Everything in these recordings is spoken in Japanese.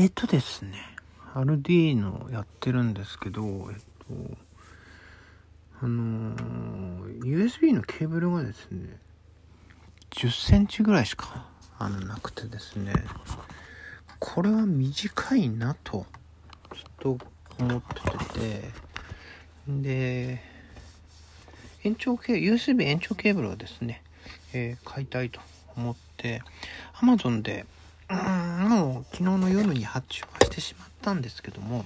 えっとですね、アルディーノやってるんですけど、えっと、あのー USB のケーブルがですね、10センチぐらいしか、あの、なくてですね、これは短いなと、ちょっと思ってて、で、延長ケ USB 延長ケーブルをですね、えー買いたいと思って、Amazon で、うんもう昨日の夜に発注はしてしまったんですけども、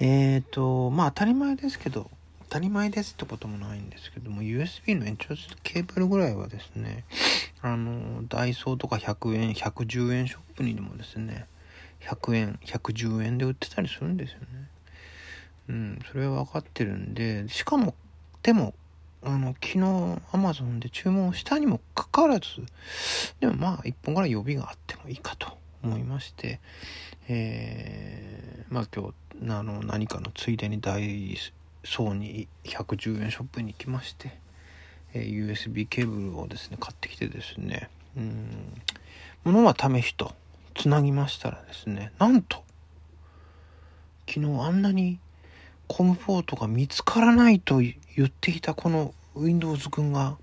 えっ、と、まあ当たり前ですけど、当たり前ですってこともないんですけども、USB の延長ケーブルぐらいはですね、あの、ダイソーとか100円、110円ショップにでもですね、100円、110円で売ってたりするんですよね。うん、それは分かってるんで、しかも、でも、あの、昨日 Amazon で注文したにもかかわらず、でもまあ、1本ぐら予備があってもいいかと思いまして、えー、まあ今日、あの、何かのついでにダイソーに110円ショップに行きまして、えー USB ケーブルをですね、買ってきてですね、うん、物は試しと、つなぎましたらですね、なんと、昨日あんなにコムポートが見つからないと言っていたこの Windows 君が、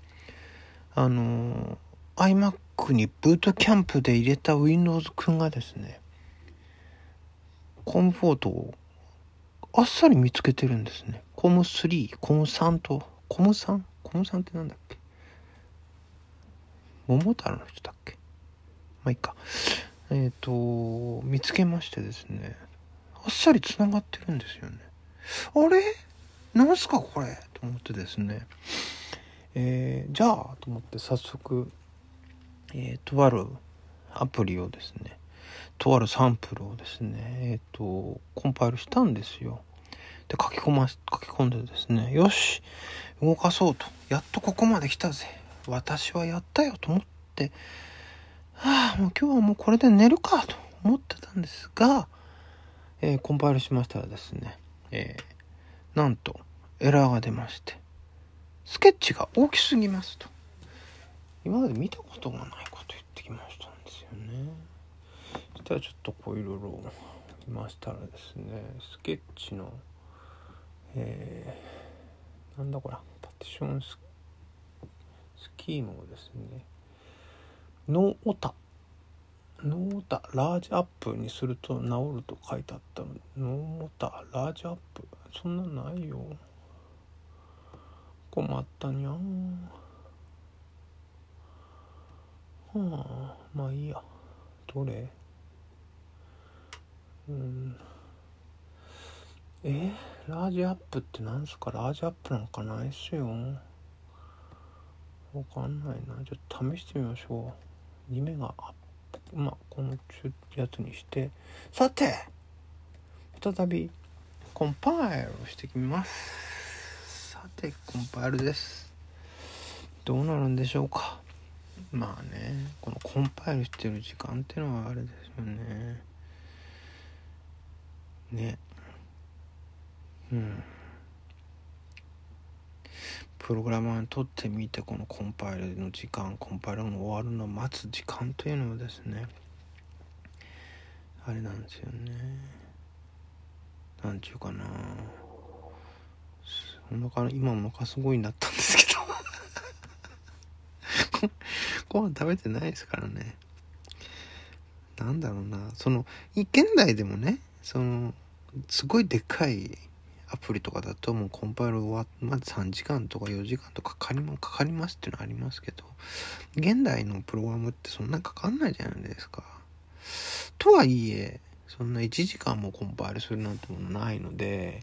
あの iMac にブートキャンプで入れた Windows 君がですね、コムポートをあっさり見つけてるんですね。コム3、コム3と、コム 3? コム3ってなんだっけ？桃太郎の人だっけ？まあいいか。えっ、と、見つけましてですね、あっさり繋がってるんですよね。あれ？なんすかこれ？と思ってですね。えーじゃあと思って早速、えーとあるアプリをですね、とあるサンプルをですね、えっ、と、コンパイルしたんですよ。で、書き込ま、書き込んでですね、よし、動かそうと。やっとここまで来たぜ。私はやったよと思って、はあ、もう今日はもうこれで寝るかと思ってたんですが、えーコンパイルしましたらですね、えーなんとエラーが出まして、スケッチが大きすぎますと。今まで見たことがないこと言ってきましたんですよね。そしたらちょっとこういろいろ見ましたらですね、スケッチの、えーなんだこれ、パティションススキームをですね、ノーオタノータラージアップにすると治ると書いてあったのノータラージアップ？そんなないよ。困ったにゃん。はあまあいいや。どれ？うん。え？ラージアップってなんすか？ラージアップなんかないっすよ。わかんないな。ちょっと試してみましょう。2目がアップ。まあこのやつにしてさて再びコンパイルをしてみます。さてコンパイルです。どうなるんでしょうか。まあねこのコンパイルしてる時間っていうのはあれですよね。ね。うん。プログラマーにとってみてこのコンパイルの時間コンパイルの終わるのを待つ時間というのはですねあれなんですよね。なんちゅうかな。お腹今お腹すごいなったんですけど。ご飯食べてないですからね。なんだろうな。そのい現代でもねそのすごいでっかいアプリとかだともうコンパイル終わっまず3時間とか4時間とかかかりまかかりますっていうのはありますけど現代のプログラムってそんなかかんないじゃないですか。とはいえそんな1時間もコンパイルするなんてものないので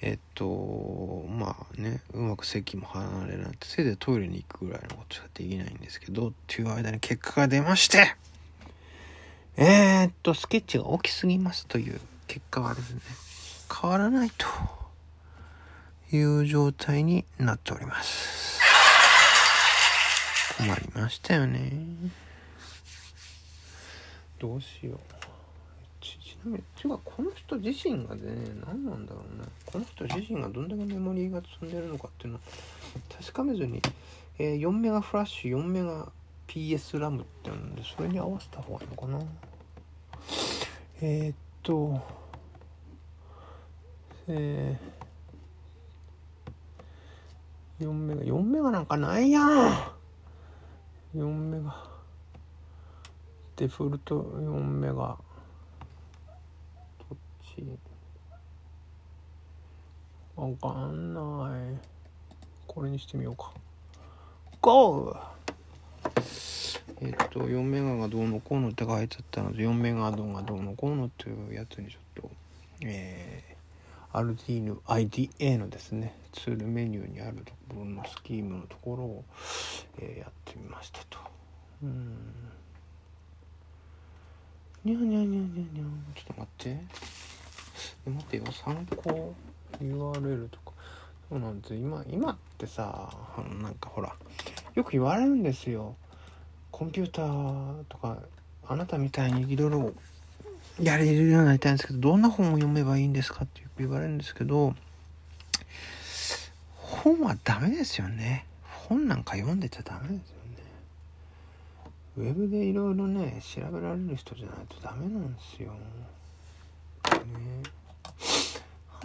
えっとまあねうまく席も離れなんてせいぜいトイレに行くぐらいのことしかできないんですけどっていう間に結果が出ましてえー、っとスケッチが大きすぎますという結果はですね変わらないという状態になっております。困りましたよね。どうしよう。ちなみに違うこの人自身がね何なんだろうね。この人自身がどんだけメモリーが積んでるのかっていうのを確かめずに、えー4メガフラッシュ4メガ PS ラムってあるんでそれに合わせた方がいいのかな。えー、っとえー、4メガ4メガなんかないやん。4メガデフォルト4メガどっち？わかんない。これにしてみようか。GO! えっと4メガがどうのこうのって書いてあったので4メガドがどうのこうのっていうやつにちょっとえー、アルディーヌ IDA のですね。ツールメニューにあるところのスキームのところを、えー、やってみましたと。うん。にゃにゃにゃにゃにゃちょっと待って。待ってよ。参考 URL とか。そうなんです今今ってさなんかほらよく言われるんですよ。コンピューターとかあなたみたいにいろいろやれるようになりたいんですけどどんな本を読めばいいんですかってよく言われるんですけど本はダメですよね。本なんか読んでちゃダメですよね。ウェブでいろいろね調べられる人じゃないとダメなんですよ。ね。は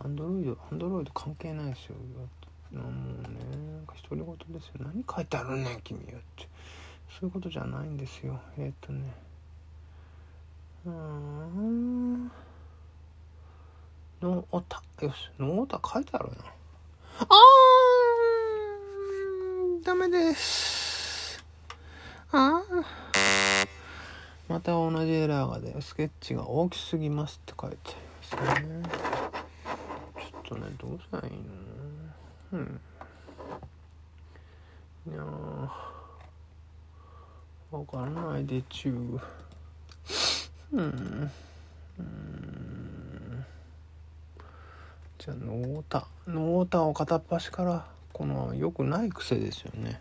あ。アンドロイドアンドロイド関係ないですよ。もうねなんか独り言ですよ。何書いてあるねん君よって。そういうことじゃないんですよ。えー、っとね。うん。ノーオタよしノーオタ書いてあるなあーダメです。ああまた同じエラーがでスケッチが大きすぎますって書いてありますね。ちょっとねどうしたらいいの？うん。いやわかんないでちゅう。うん。うん。じゃあノータノータを片っ端からこの良くない癖ですよね。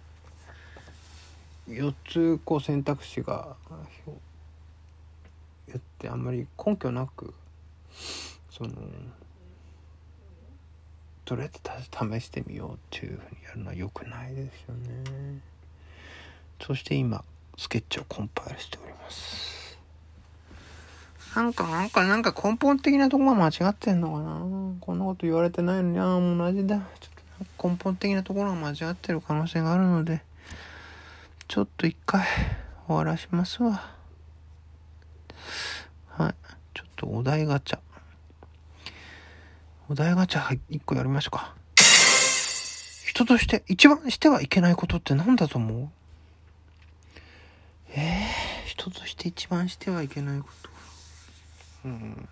4つこう選択肢がやってあんまり根拠なくそのとりあえず試してみようっていうふうにやるのは良くないですよね。そして今スケッチをコンパイルしております。なんかなんかなんか根本的なとこが間違ってんのかな？こんなこと言われてないのにああもう同じだ。ちょっと根本的なところが間違ってる可能性があるのでちょっと一回終わらしますわ。はい。ちょっとお題ガチャ。お題ガチャ1個やりましょうか。人として一番してはいけないことって何だと思う、人として一番してはいけないこと。うん。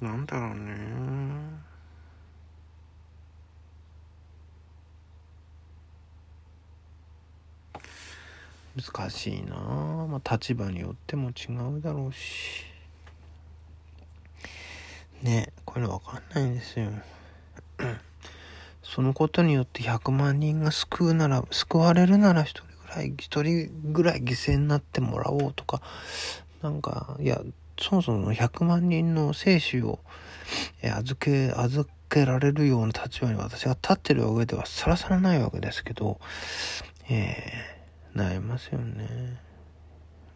なんだろうね。難しいなまあ立場によっても違うだろうし。ねこういうの分かんないんですよそのことによって100万人が救うなら救われるなら人ぐらい一人ぐらい犠牲になってもらおうとかなんかいやそもそも100万人の生死を預け預けられるような立場に私が立ってる上ではさらさらないわけですけどえー、なりますよね。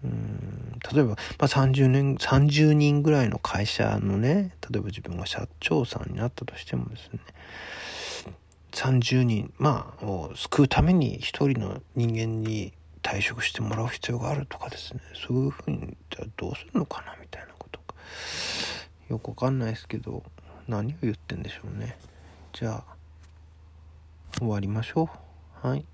うん例えば、まあ、30年30人ぐらいの会社のね例えば自分が社長さんになったとしてもですね30人まあを救うために1人の人間に退職してもらう必要があるとかですね。そういうふうにじゃあどうするのかなみたいなことかよくわかんないですけど何を言ってんでしょうね。じゃあ終わりましょう。はい。